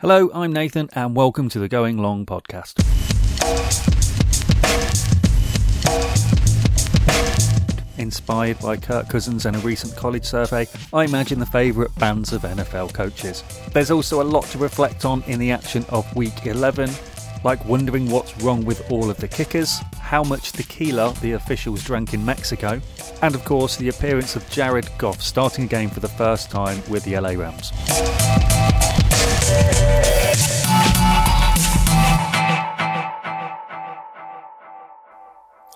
Hello, I'm Nathan, and welcome to the Going Long podcast. Inspired by Kirk Cousins and a recent college survey, I imagine the favourite bands of NFL coaches. There's also a lot to reflect on in the action of Week 11, like wondering what's wrong with all of the kickers, how much tequila the officials drank in Mexico, and of course the appearance of Jared Goff starting a game for the first time with the LA Rams.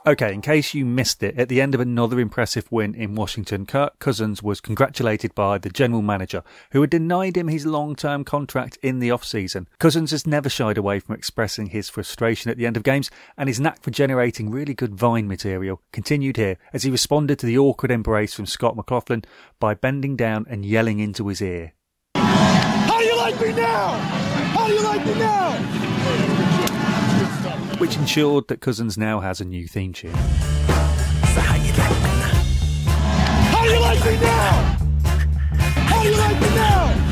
Okay, in case you missed it, at the end of another impressive win in Washington, Kirk Cousins was congratulated by the general manager, who had denied him his long term contract in the off-season. Cousins has never shied away from expressing his frustration at the end of games, and his knack for generating really good vine material continued here as he responded to the awkward embrace from Scot McCloughan by bending down and yelling into his ear. How do you like me now? How do you like me now? which ensured that Cousins now has a new theme tune. How do you like me now? How do you like me now?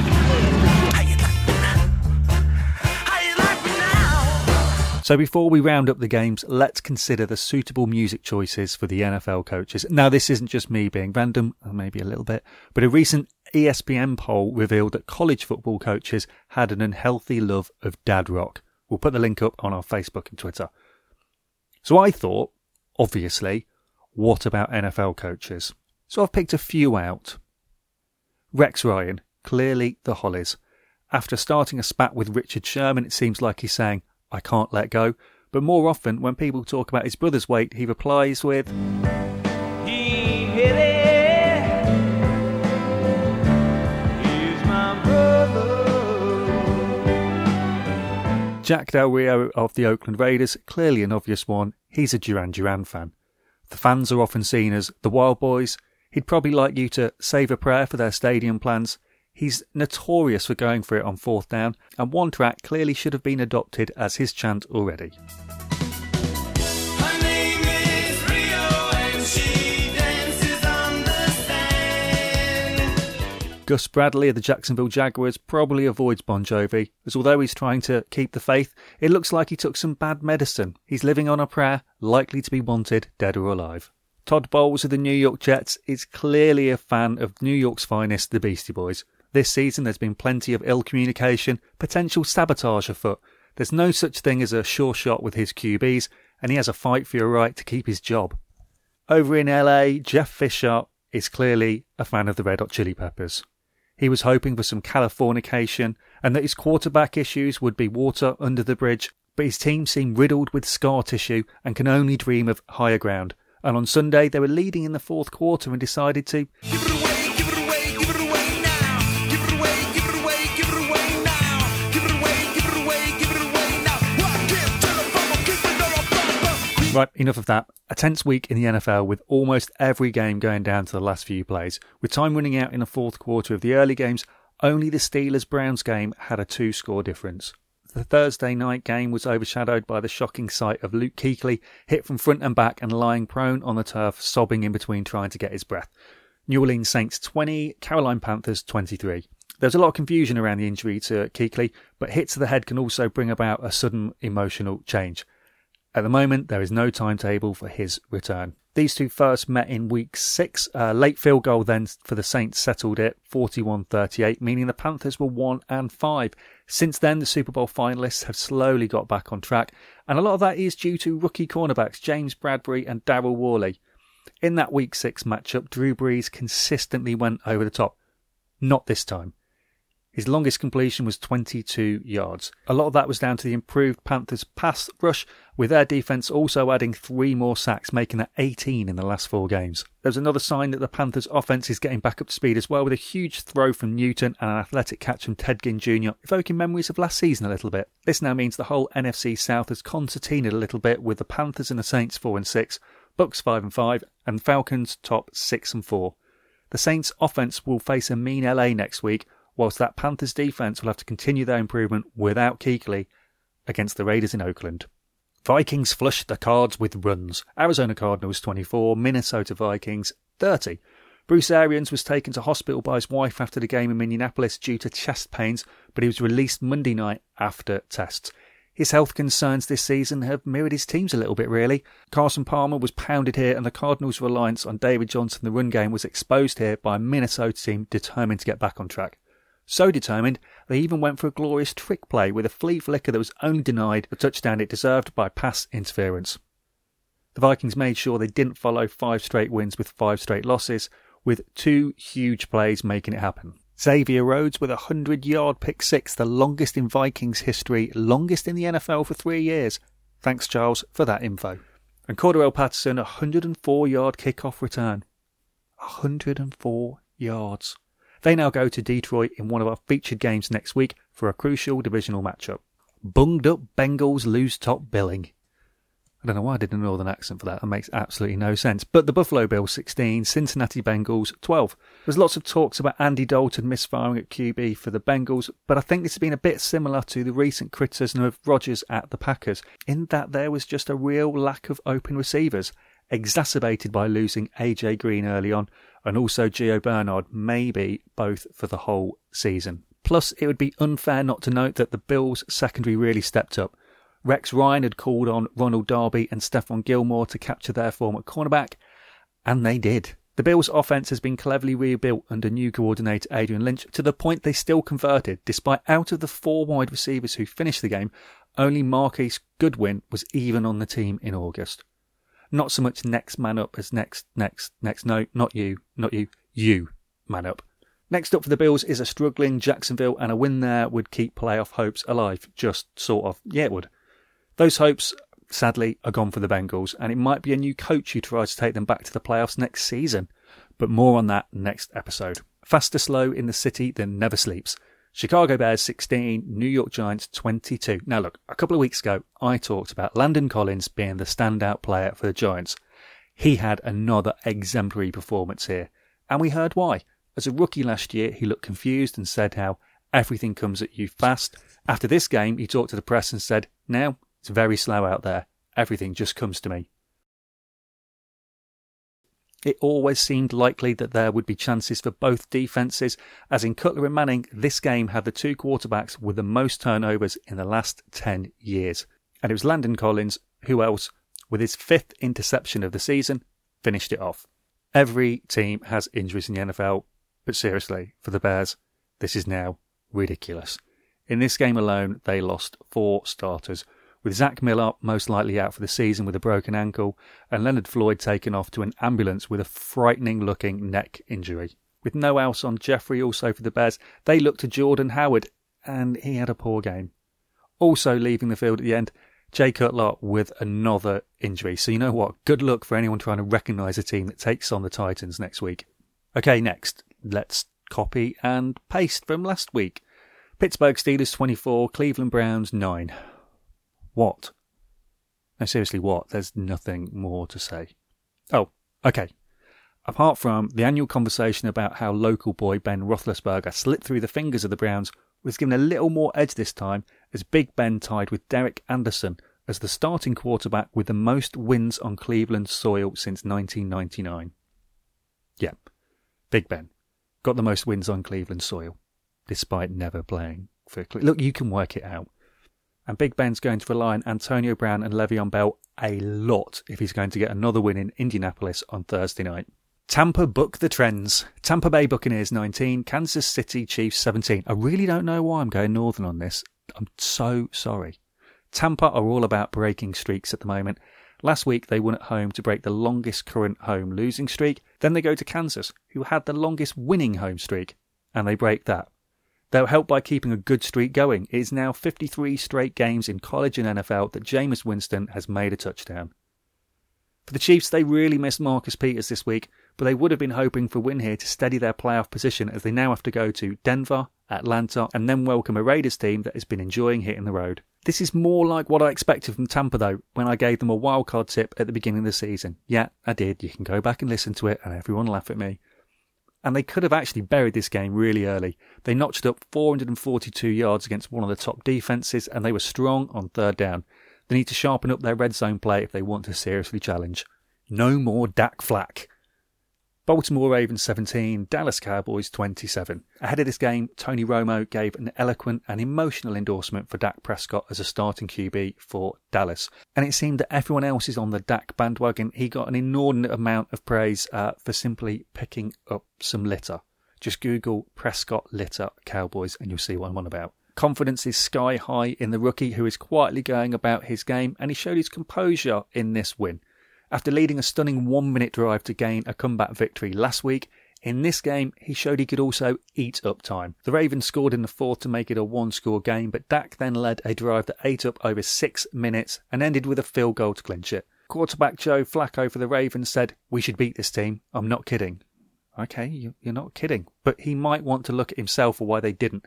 So before we round up the games, let's consider the suitable music choices for the NFL coaches. Now, this isn't just me being random, or maybe a little bit, but a recent ESPN poll revealed that college football coaches had an unhealthy love of dad rock. We'll put the link up on our Facebook and Twitter. So I thought, obviously, what about NFL coaches? So I've picked a few out. Rex Ryan, clearly the Hollies. After starting a spat with Richard Sherman, it seems like he's saying, I can't let go. But more often, when people talk about his brother's weight, he replies with, Jack Del Rio of the Oakland Raiders, clearly an obvious one. He's a Duran Duran fan. The fans are often seen as the Wild Boys. He'd probably like you to save a prayer for their stadium plans. He's notorious for going for it on fourth down, and one track clearly should have been adopted as his chant already. Gus Bradley of the Jacksonville Jaguars probably avoids Bon Jovi, as although he's trying to keep the faith, it looks like he took some bad medicine. He's living on a prayer, likely to be wanted, dead or alive. Todd Bowles of the New York Jets is clearly a fan of New York's finest, the Beastie Boys. This season there's been plenty of ill communication, potential sabotage afoot. There's no such thing as a sure shot with his QBs, and he has a fight for your right to keep his job. Over in LA, Jeff Fisher is clearly a fan of the Red Hot Chili Peppers. He was hoping for some Californication and that his quarterback issues would be water under the bridge, but his team seemed riddled with scar tissue and can only dream of higher ground. And on Sunday, they were leading in the fourth quarter and decided to Right, enough of that. A tense week in the NFL with almost every game going down to the last few plays. With time running out in the fourth quarter of the early games, only the Steelers Browns game had a two score difference. The Thursday night game was overshadowed by the shocking sight of Luke Kuechly hit from front and back and lying prone on the turf, sobbing in between trying to get his breath. New Orleans Saints 20, Carolina Panthers 23. There's a lot of confusion around the injury to Kuechly, but hits to the head can also bring about a sudden emotional change. At the moment, there is no timetable for his return. These two first met in week six. Late field goal then for the Saints settled it 41 38, meaning the Panthers were 1 and 5. Since then, the Super Bowl finalists have slowly got back on track, and a lot of that is due to rookie cornerbacks James Bradberry and Daryl Worley. In that week six matchup, Drew Brees consistently went over the top. Not this time. His longest completion was 22 yards. A lot of that was down to the improved Panthers pass rush, with their defense also adding three more sacks, making that 18 in the last four games. There's another sign that the Panthers offense is getting back up to speed as well, with a huge throw from Newton and an athletic catch from Ted Ginn Jr., evoking memories of last season a little bit. This now means the whole NFC South has concertinaed a little bit, with the Panthers and the Saints 4 and 6, Bucks 5 and 5, and Falcons top 6 and 4. The Saints offense will face a mean LA next week, whilst that Panthers defense will have to continue their improvement without Kuechly against the Raiders in Oakland. Vikings flushed the cards with runs. Arizona Cardinals 24, Minnesota Vikings 30. Bruce Arians was taken to hospital by his wife after the game in Minneapolis due to chest pains, but he was released Monday night after tests. His health concerns this season have mirrored his teams a little bit, really. Carson Palmer was pounded here, and the Cardinals' reliance on David Johnson, the run game, was exposed here by a Minnesota team determined to get back on track. So determined, they even went for a glorious trick play with a flea flicker that was only denied the touchdown it deserved by pass interference. The Vikings made sure they didn't follow five straight wins with five straight losses, with two huge plays making it happen. Xavier Rhodes with a 100 yard pick six, the longest in Vikings history, longest in the NFL for three years. Thanks, Charles, for that info. And Cordarrelle Patterson, a 104 yard kickoff return. 104 yards. They now go to Detroit in one of our featured games next week for a crucial divisional matchup. Bunged up Bengals lose top billing. I don't know why I did a northern accent for that. That makes absolutely no sense. But the Buffalo Bills 16, Cincinnati Bengals 12. There's lots of talks about Andy Dalton misfiring at QB for the Bengals, but I think this has been a bit similar to the recent criticism of Rodgers at the Packers, in that there was just a real lack of open receivers, exacerbated by losing AJ Green early on, and also Gio Bernard, maybe both for the whole season. Plus, it would be unfair not to note that the Bills' secondary really stepped up. Rex Ryan had called on Ronald Darby and Stephon Gilmore to capture their form at cornerback, and they did. The Bills' offense has been cleverly rebuilt under new coordinator Adrian Lynch to the point they still converted, despite out of the four wide receivers who finished the game, only Marquise Goodwin was even on the team in August. Not so much next man up as next, next, next. No, not you, not you, you man up. Next up for the Bills is a struggling Jacksonville, and a win there would keep playoff hopes alive. Just sort of. Yeah, it would. Those hopes, sadly, are gone for the Bengals, and it might be a new coach who tries to take them back to the playoffs next season. But more on that next episode. Faster slow in the city than never sleeps. Chicago Bears 16, New York Giants 22. Now, look, a couple of weeks ago, I talked about Landon Collins being the standout player for the Giants. He had another exemplary performance here, and we heard why. As a rookie last year, he looked confused and said how everything comes at you fast. After this game, he talked to the press and said, Now it's very slow out there. Everything just comes to me. It always seemed likely that there would be chances for both defences, as in Cutler and Manning, this game had the two quarterbacks with the most turnovers in the last 10 years. And it was Landon Collins, who else, with his fifth interception of the season, finished it off. Every team has injuries in the NFL, but seriously, for the Bears, this is now ridiculous. In this game alone, they lost four starters, with Zach Miller most likely out for the season with a broken ankle, and Leonard Floyd taken off to an ambulance with a frightening looking neck injury. With no Alshon Jeffery also for the Bears, they looked to Jordan Howard, and he had a poor game. Also leaving the field at the end, Jay Cutler with another injury. So you know what? Good luck for anyone trying to recognise a team that takes on the Titans next week. Okay, next, let's copy and paste from last week. Pittsburgh Steelers 24, Cleveland Browns 9. What? No, seriously, what? There's nothing more to say. Oh, okay. Apart from the annual conversation about how local boy Ben Roethlisberger slipped through the fingers of the Browns, was given a little more edge this time as Big Ben tied with Derek Anderson as the starting quarterback with the most wins on Cleveland soil since 1999. Yep, Big Ben got the most wins on Cleveland soil, despite never playing for Cleveland. Look, you can work it out. And Big Ben's going to rely on Antonio Brown and Le'Veon Bell a lot if he's going to get another win in Indianapolis on Thursday night. Tampa book the trends. Tampa Bay Buccaneers 19, Kansas City Chiefs 17. I really don't know why I'm going northern on this. I'm so sorry. Tampa are all about breaking streaks at the moment. Last week they won at home to break the longest current home losing streak. Then they go to Kansas, who had the longest winning home streak, and they break that. They'll help by keeping a good streak going. It is now 53 straight games in college and NFL that Jameis Winston has made a touchdown. For the Chiefs, they really missed Marcus Peters this week, but they would have been hoping for win here to steady their playoff position as they now have to go to Denver, Atlanta, and then welcome a Raiders team that has been enjoying hitting the road. This is more like what I expected from Tampa, though, when I gave them a wildcard tip at the beginning of the season. Yeah, I did. You can go back and listen to it, and everyone laugh at me and they could have actually buried this game really early. They notched up 442 yards against one of the top defences, and they were strong on third down. They need to sharpen up their red zone play if they want to seriously challenge. No more Dak Flack. Baltimore Ravens 17, Dallas Cowboys 27. Ahead of this game, Tony Romo gave an eloquent and emotional endorsement for Dak Prescott as a starting QB for Dallas. And it seemed that everyone else is on the Dak bandwagon. He got an inordinate amount of praise uh, for simply picking up some litter. Just Google Prescott litter Cowboys and you'll see what I'm on about. Confidence is sky high in the rookie who is quietly going about his game, and he showed his composure in this win. After leading a stunning one minute drive to gain a comeback victory last week, in this game he showed he could also eat up time. The Ravens scored in the fourth to make it a one score game, but Dak then led a drive that ate up over six minutes and ended with a field goal to clinch it. Quarterback Joe Flacco for the Ravens said, We should beat this team. I'm not kidding. Okay, you're not kidding. But he might want to look at himself for why they didn't,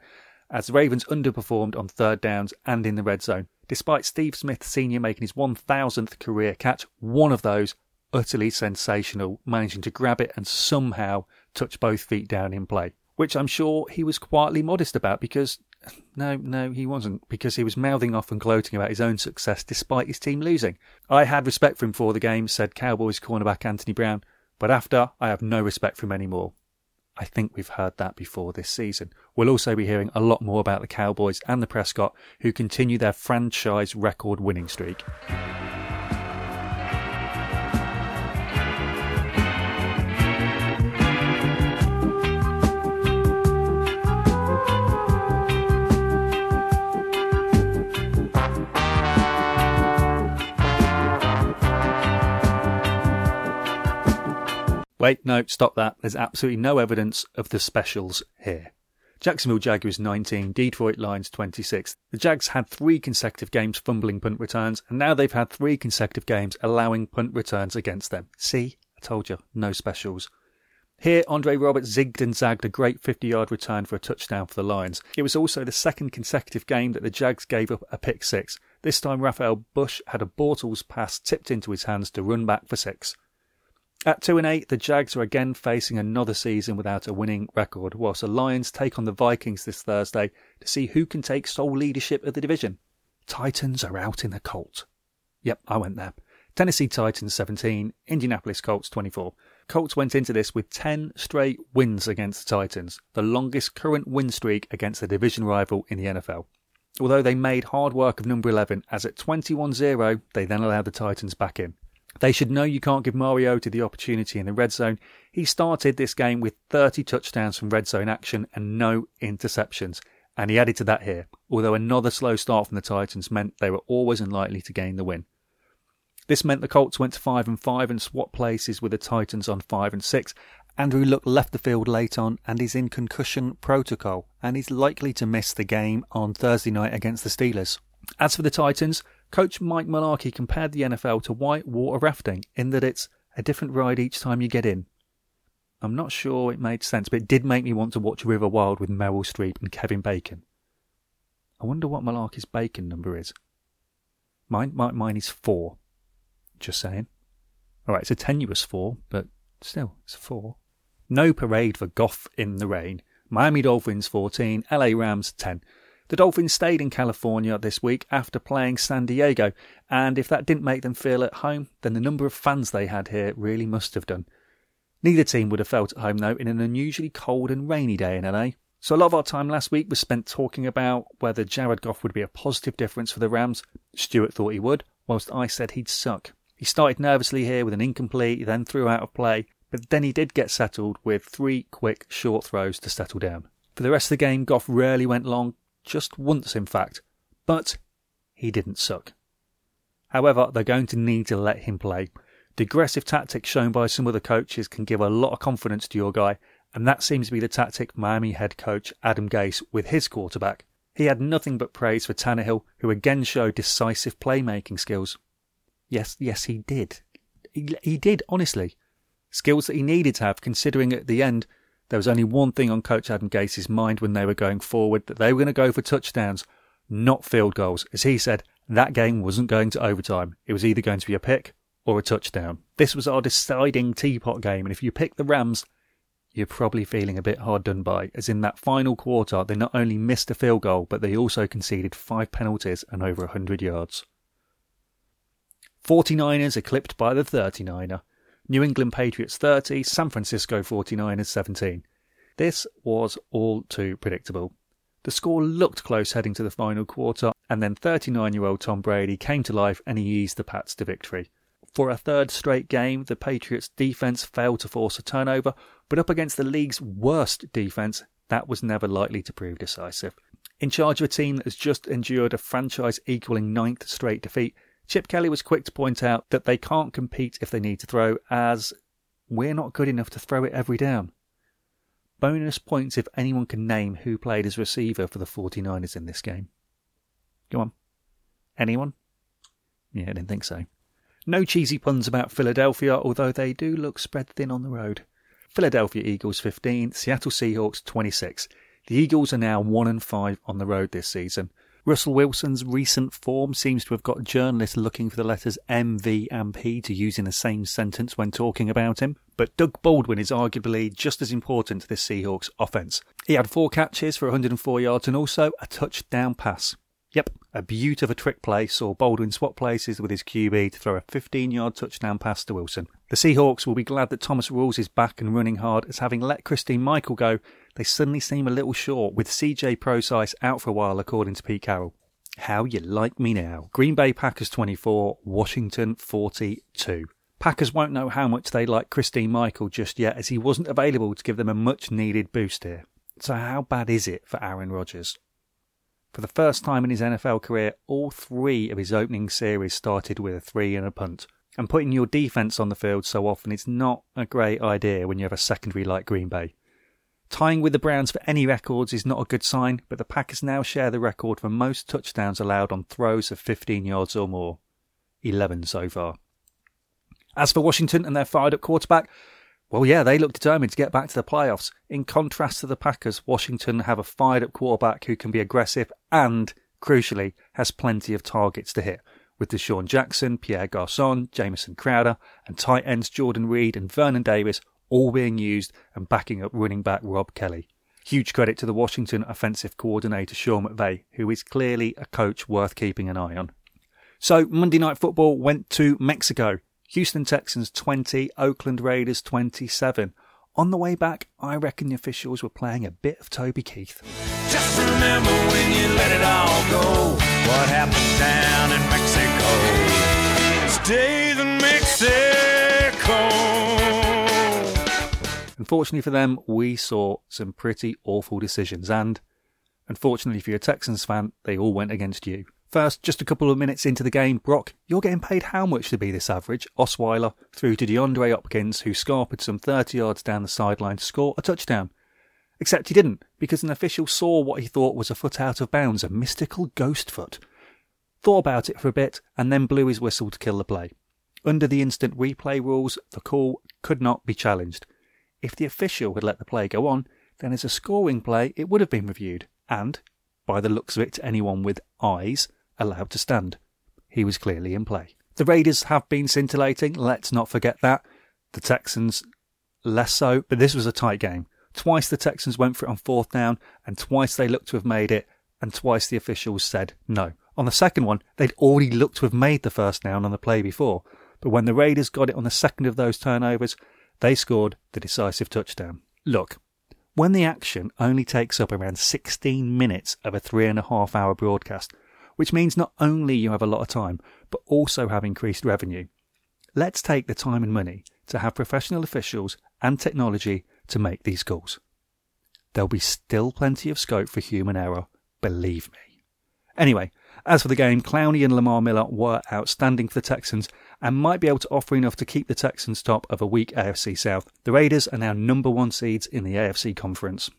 as the Ravens underperformed on third downs and in the red zone despite Steve Smith Sr. making his 1000th career catch, one of those utterly sensational, managing to grab it and somehow touch both feet down in play, which I'm sure he was quietly modest about because no, no, he wasn't, because he was mouthing off and gloating about his own success despite his team losing. I had respect for him for the game, said Cowboys cornerback Anthony Brown, but after, I have no respect for him anymore. I think we've heard that before this season. We'll also be hearing a lot more about the Cowboys and the Prescott, who continue their franchise record winning streak. Wait, no, stop that. There's absolutely no evidence of the specials here. Jacksonville Jaguars 19, Detroit Lions 26. The Jags had three consecutive games fumbling punt returns, and now they've had three consecutive games allowing punt returns against them. See, I told you, no specials. Here, Andre Roberts zigged and zagged a great 50 yard return for a touchdown for the Lions. It was also the second consecutive game that the Jags gave up a pick six. This time, Rafael Bush had a Bortles pass tipped into his hands to run back for six. At 2 and 8, the Jags are again facing another season without a winning record, whilst the Lions take on the Vikings this Thursday to see who can take sole leadership of the division. Titans are out in the Colt. Yep, I went there. Tennessee Titans 17, Indianapolis Colts 24. Colts went into this with 10 straight wins against the Titans, the longest current win streak against a division rival in the NFL. Although they made hard work of number 11, as at 21 0, they then allowed the Titans back in. They should know you can't give Mariota the opportunity in the red zone. He started this game with 30 touchdowns from red zone action and no interceptions. And he added to that here, although another slow start from the Titans meant they were always unlikely to gain the win. This meant the Colts went to 5 and 5 and swapped places with the Titans on 5 and 6. Andrew Luck left the field late on and is in concussion protocol and is likely to miss the game on Thursday night against the Steelers. As for the Titans, Coach Mike Mularkey compared the NFL to white water rafting in that it's a different ride each time you get in. I'm not sure it made sense, but it did make me want to watch River Wild with Meryl Streep and Kevin Bacon. I wonder what Mularkey's bacon number is. Mine, mine, mine is four. Just saying. Alright, it's a tenuous four, but still, it's a four. No parade for Goff in the rain. Miami Dolphins 14, LA Rams 10. The Dolphins stayed in California this week after playing San Diego, and if that didn't make them feel at home, then the number of fans they had here really must have done. Neither team would have felt at home, though, in an unusually cold and rainy day in LA. So a lot of our time last week was spent talking about whether Jared Goff would be a positive difference for the Rams. Stuart thought he would, whilst I said he'd suck. He started nervously here with an incomplete, then threw out of play, but then he did get settled with three quick short throws to settle down. For the rest of the game, Goff rarely went long, just once in fact, but he didn't suck. However, they're going to need to let him play. The aggressive tactics shown by some other coaches can give a lot of confidence to your guy, and that seems to be the tactic Miami head coach Adam Gase with his quarterback. He had nothing but praise for Tannehill, who again showed decisive playmaking skills. Yes, yes, he did. He, he did, honestly. Skills that he needed to have, considering at the end there was only one thing on Coach Adam Gase's mind when they were going forward that they were going to go for touchdowns, not field goals. As he said, that game wasn't going to overtime. It was either going to be a pick or a touchdown. This was our deciding teapot game, and if you pick the Rams, you're probably feeling a bit hard done by, as in that final quarter, they not only missed a field goal, but they also conceded five penalties and over 100 yards. 49ers are clipped by the 39er. New England Patriots 30, San Francisco 49ers 17. This was all too predictable. The score looked close heading to the final quarter, and then 39 year old Tom Brady came to life and he eased the Pats to victory. For a third straight game, the Patriots' defense failed to force a turnover, but up against the league's worst defense, that was never likely to prove decisive. In charge of a team that has just endured a franchise equaling ninth straight defeat, Chip Kelly was quick to point out that they can't compete if they need to throw, as we're not good enough to throw it every down. Bonus points if anyone can name who played as receiver for the 49ers in this game. Go on. Anyone? Yeah, I didn't think so. No cheesy puns about Philadelphia, although they do look spread thin on the road. Philadelphia Eagles 15, Seattle Seahawks 26. The Eagles are now 1 and 5 on the road this season. Russell Wilson's recent form seems to have got journalists looking for the letters M, V, and P to use in the same sentence when talking about him. But Doug Baldwin is arguably just as important to this Seahawks offense. He had four catches for 104 yards and also a touchdown pass. Yep, a beaut of a trick play saw Baldwin swap places with his QB to throw a 15 yard touchdown pass to Wilson. The Seahawks will be glad that Thomas Rawls is back and running hard, as having let Christine Michael go, they suddenly seem a little short, with CJ Prosise out for a while, according to Pete Carroll. How you like me now? Green Bay Packers 24, Washington 42. Packers won't know how much they like Christine Michael just yet, as he wasn't available to give them a much needed boost here. So, how bad is it for Aaron Rodgers? For the first time in his NFL career, all three of his opening series started with a three and a punt. And putting your defense on the field so often is not a great idea when you have a secondary like Green Bay. Tying with the Browns for any records is not a good sign, but the Packers now share the record for most touchdowns allowed on throws of 15 yards or more 11 so far. As for Washington and their fired up quarterback, well, yeah, they look determined to get back to the playoffs. In contrast to the Packers, Washington have a fired up quarterback who can be aggressive and, crucially, has plenty of targets to hit. With DeSean Jackson, Pierre Garcon, Jamison Crowder, and tight ends Jordan Reed and Vernon Davis all being used and backing up running back Rob Kelley. Huge credit to the Washington offensive coordinator Sean McVay, who is clearly a coach worth keeping an eye on. So, Monday Night Football went to Mexico. Houston Texans 20, Oakland Raiders 27. On the way back, I reckon the officials were playing a bit of Toby Keith. Just remember when you let it all go. What happened down in Mexico in Mexico. Unfortunately for them, we saw some pretty awful decisions, and unfortunately for your Texans fan, they all went against you. First, just a couple of minutes into the game, Brock, you're getting paid how much to be this average? Osweiler through to DeAndre Hopkins, who scarpered some 30 yards down the sideline to score a touchdown. Except he didn't, because an official saw what he thought was a foot out of bounds, a mystical ghost foot. Thought about it for a bit, and then blew his whistle to kill the play. Under the instant replay rules, the call could not be challenged. If the official had let the play go on, then as a scoring play, it would have been reviewed, and, by the looks of it to anyone with eyes, allowed to stand. He was clearly in play. The Raiders have been scintillating, let's not forget that. The Texans less so, but this was a tight game. Twice the Texans went for it on fourth down, and twice they looked to have made it, and twice the officials said no. On the second one, they'd already looked to have made the first down on the play before, but when the Raiders got it on the second of those turnovers, they scored the decisive touchdown. Look, when the action only takes up around 16 minutes of a three and a half hour broadcast, which means not only you have a lot of time, but also have increased revenue. Let's take the time and money to have professional officials and technology to make these calls. There'll be still plenty of scope for human error, believe me. Anyway, as for the game, Clowney and Lamar Miller were outstanding for the Texans and might be able to offer enough to keep the Texans top of a weak AFC South. The Raiders are now number one seeds in the AFC Conference.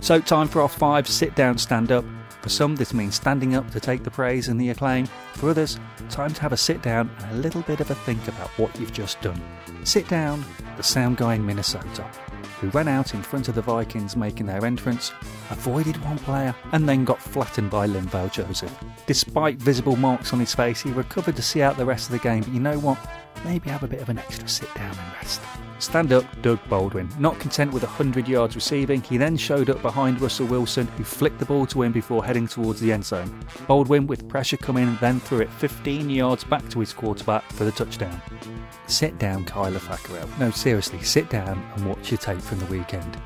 So, time for our five sit down, stand up. For some, this means standing up to take the praise and the acclaim. For others, time to have a sit down and a little bit of a think about what you've just done. Sit down, the sound guy in Minnesota, who ran out in front of the Vikings making their entrance, avoided one player, and then got flattened by Linval Joseph. Despite visible marks on his face, he recovered to see out the rest of the game, but you know what? maybe have a bit of an extra sit down and rest. Stand up, Doug Baldwin. Not content with 100 yards receiving, he then showed up behind Russell Wilson, who flicked the ball to him before heading towards the end zone. Baldwin, with pressure coming, then threw it 15 yards back to his quarterback for the touchdown. Sit down, Kyler Fackrell. No, seriously, sit down and watch your tape from the weekend.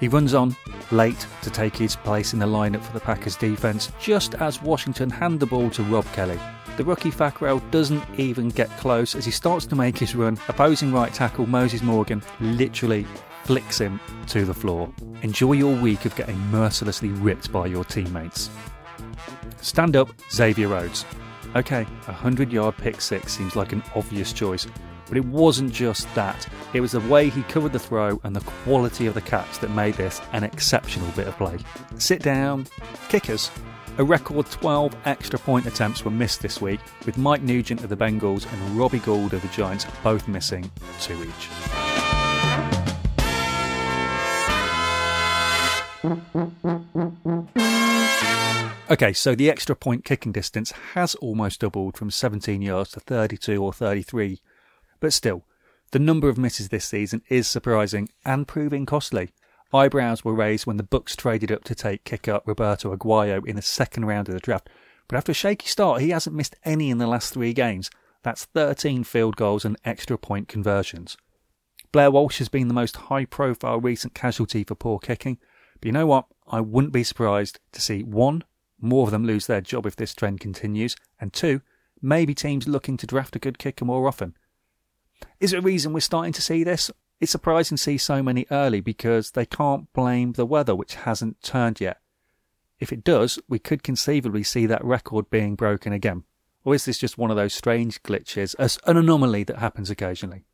He runs on, late, to take his place in the lineup for the Packers defence, just as Washington hand the ball to Rob Kelley. The rookie Fackrell doesn't even get close as he starts to make his run. Opposing right tackle Moses Morgan literally flicks him to the floor. Enjoy your week of getting mercilessly ripped by your teammates. Stand up, Xavier Rhodes. Okay, a 100 yard pick six seems like an obvious choice, but it wasn't just that. It was the way he covered the throw and the quality of the catch that made this an exceptional bit of play. Sit down, kickers. A record 12 extra point attempts were missed this week, with Mike Nugent of the Bengals and Robbie Gould of the Giants both missing two each. Okay, so the extra point kicking distance has almost doubled from 17 yards to 32 or 33, but still, the number of misses this season is surprising and proving costly. Eyebrows were raised when the Bucks traded up to take kicker Roberto Aguayo in the second round of the draft, but after a shaky start, he hasn't missed any in the last three games. That's 13 field goals and extra point conversions. Blair Walsh has been the most high profile recent casualty for poor kicking, but you know what? I wouldn't be surprised to see one, more of them lose their job if this trend continues, and two, maybe teams looking to draft a good kicker more often. Is there a reason we're starting to see this? It's surprising to see so many early because they can't blame the weather, which hasn't turned yet. If it does, we could conceivably see that record being broken again. Or is this just one of those strange glitches, an anomaly that happens occasionally?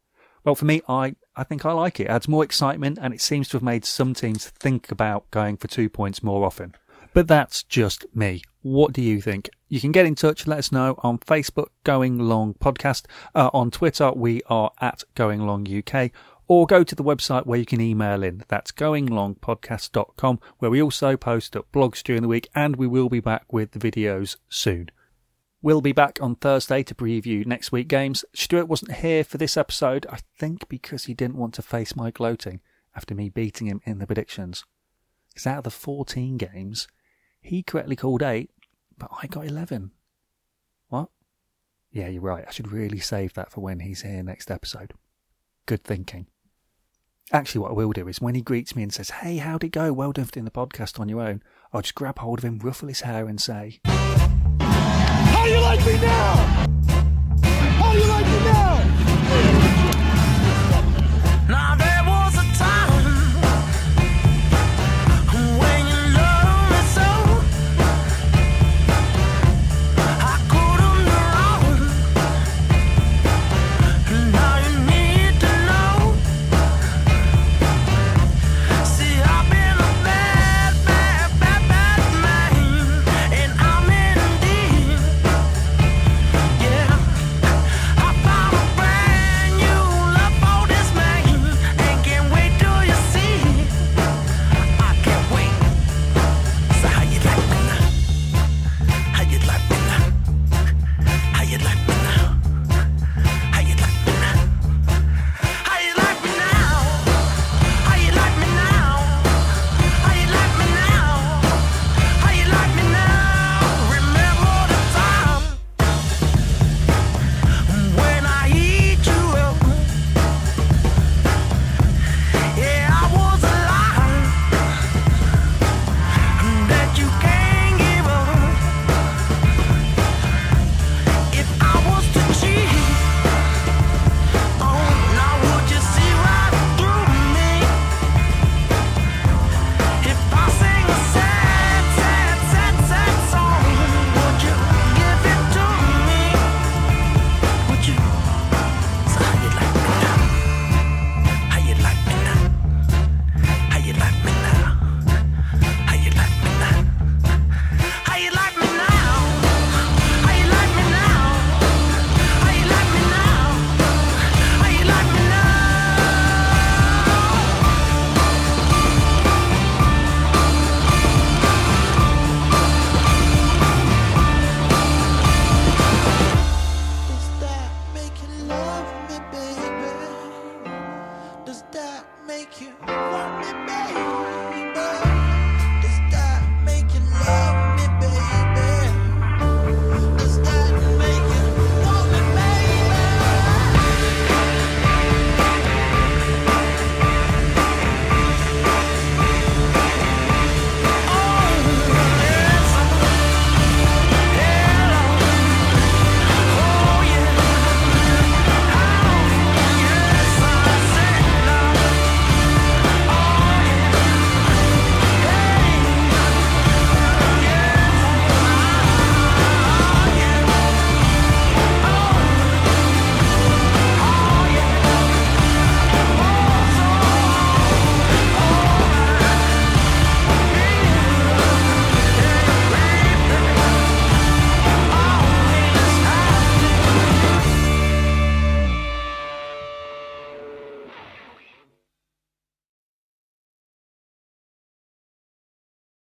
Well, for me, I, I think I like it. It adds more excitement and it seems to have made some teams think about going for two points more often. But that's just me. What do you think? You can get in touch, let us know on Facebook, Going Long Podcast. Uh, on Twitter, we are at Going Long UK. Or go to the website where you can email in. That's goinglongpodcast.com, where we also post up blogs during the week, and we will be back with the videos soon. We'll be back on Thursday to preview next week games. Stuart wasn't here for this episode, I think because he didn't want to face my gloating after me beating him in the predictions. Because out of the 14 games, he correctly called 8, but I got 11. What? Yeah, you're right. I should really save that for when he's here next episode. Good thinking. Actually, what I will do is when he greets me and says, Hey, how'd it go? Well done for doing the podcast on your own, I'll just grab hold of him, ruffle his hair, and say, How do you like me now?